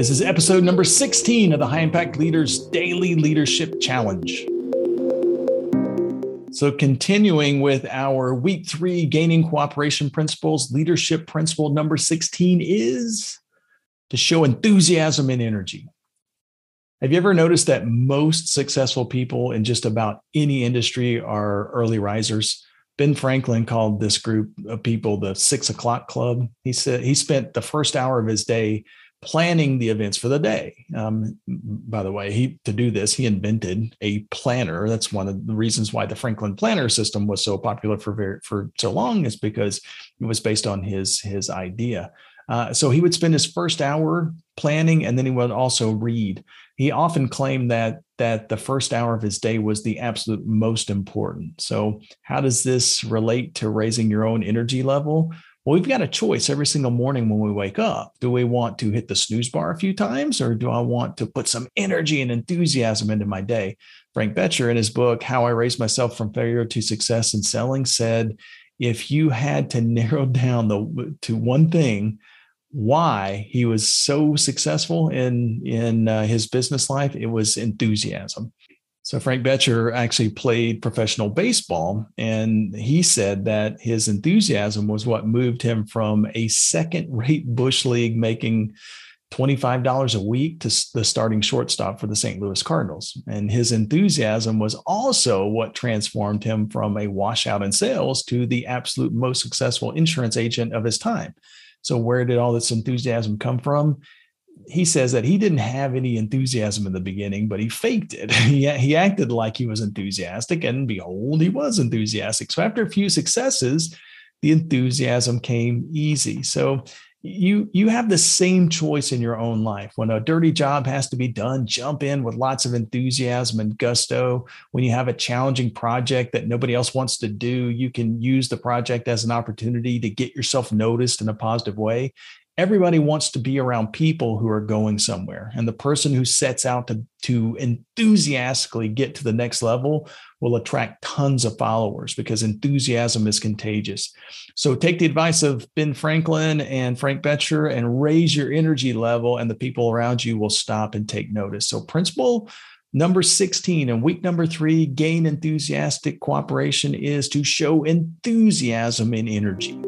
This is episode number 16 of the High Impact Leaders Daily Leadership Challenge. So, continuing with our week three gaining cooperation principles, leadership principle number 16 is to show enthusiasm and energy. Have you ever noticed that most successful people in just about any industry are early risers? Ben Franklin called this group of people the six o'clock club. He said he spent the first hour of his day planning the events for the day. Um, by the way, he to do this, he invented a planner. That's one of the reasons why the Franklin planner system was so popular for very, for so long is because it was based on his his idea. Uh, so he would spend his first hour planning, and then he would also read. He often claimed that that the first hour of his day was the absolute most important. So, how does this relate to raising your own energy level? Well, we've got a choice every single morning when we wake up. Do we want to hit the snooze bar a few times, or do I want to put some energy and enthusiasm into my day? Frank Bettger, in his book, How I Raised Myself from Failure to Success in Selling, said if you had to narrow down the to one thing why he was so successful in in uh, his business life, it was enthusiasm. So Frank Bettger actually played professional baseball, and he said that his enthusiasm was what moved him from a second-rate bush league making $25 a week to the starting shortstop for the St. Louis Cardinals. And his enthusiasm was also what transformed him from a washout in sales to the absolute most successful insurance agent of his time. So, where did all this enthusiasm come from? he says that he didn't have any enthusiasm in the beginning, but he faked it. he, he acted like he was enthusiastic, and behold, he was enthusiastic. So after a few successes, the enthusiasm came easy. So you you have the same choice in your own life. When a dirty job has to be done, jump in with lots of enthusiasm and gusto. When you have a challenging project that nobody else wants to do, you can use the project as an opportunity to get yourself noticed in a positive way everybody wants to be around people who are going somewhere. And the person who sets out to, to enthusiastically get to the next level will attract tons of followers because enthusiasm is contagious. So take the advice of ben franklin and frank bettger and raise your energy level and the people around you will stop and take notice. So principle Number 16 and week number three, gain enthusiastic cooperation is to show enthusiasm and energy.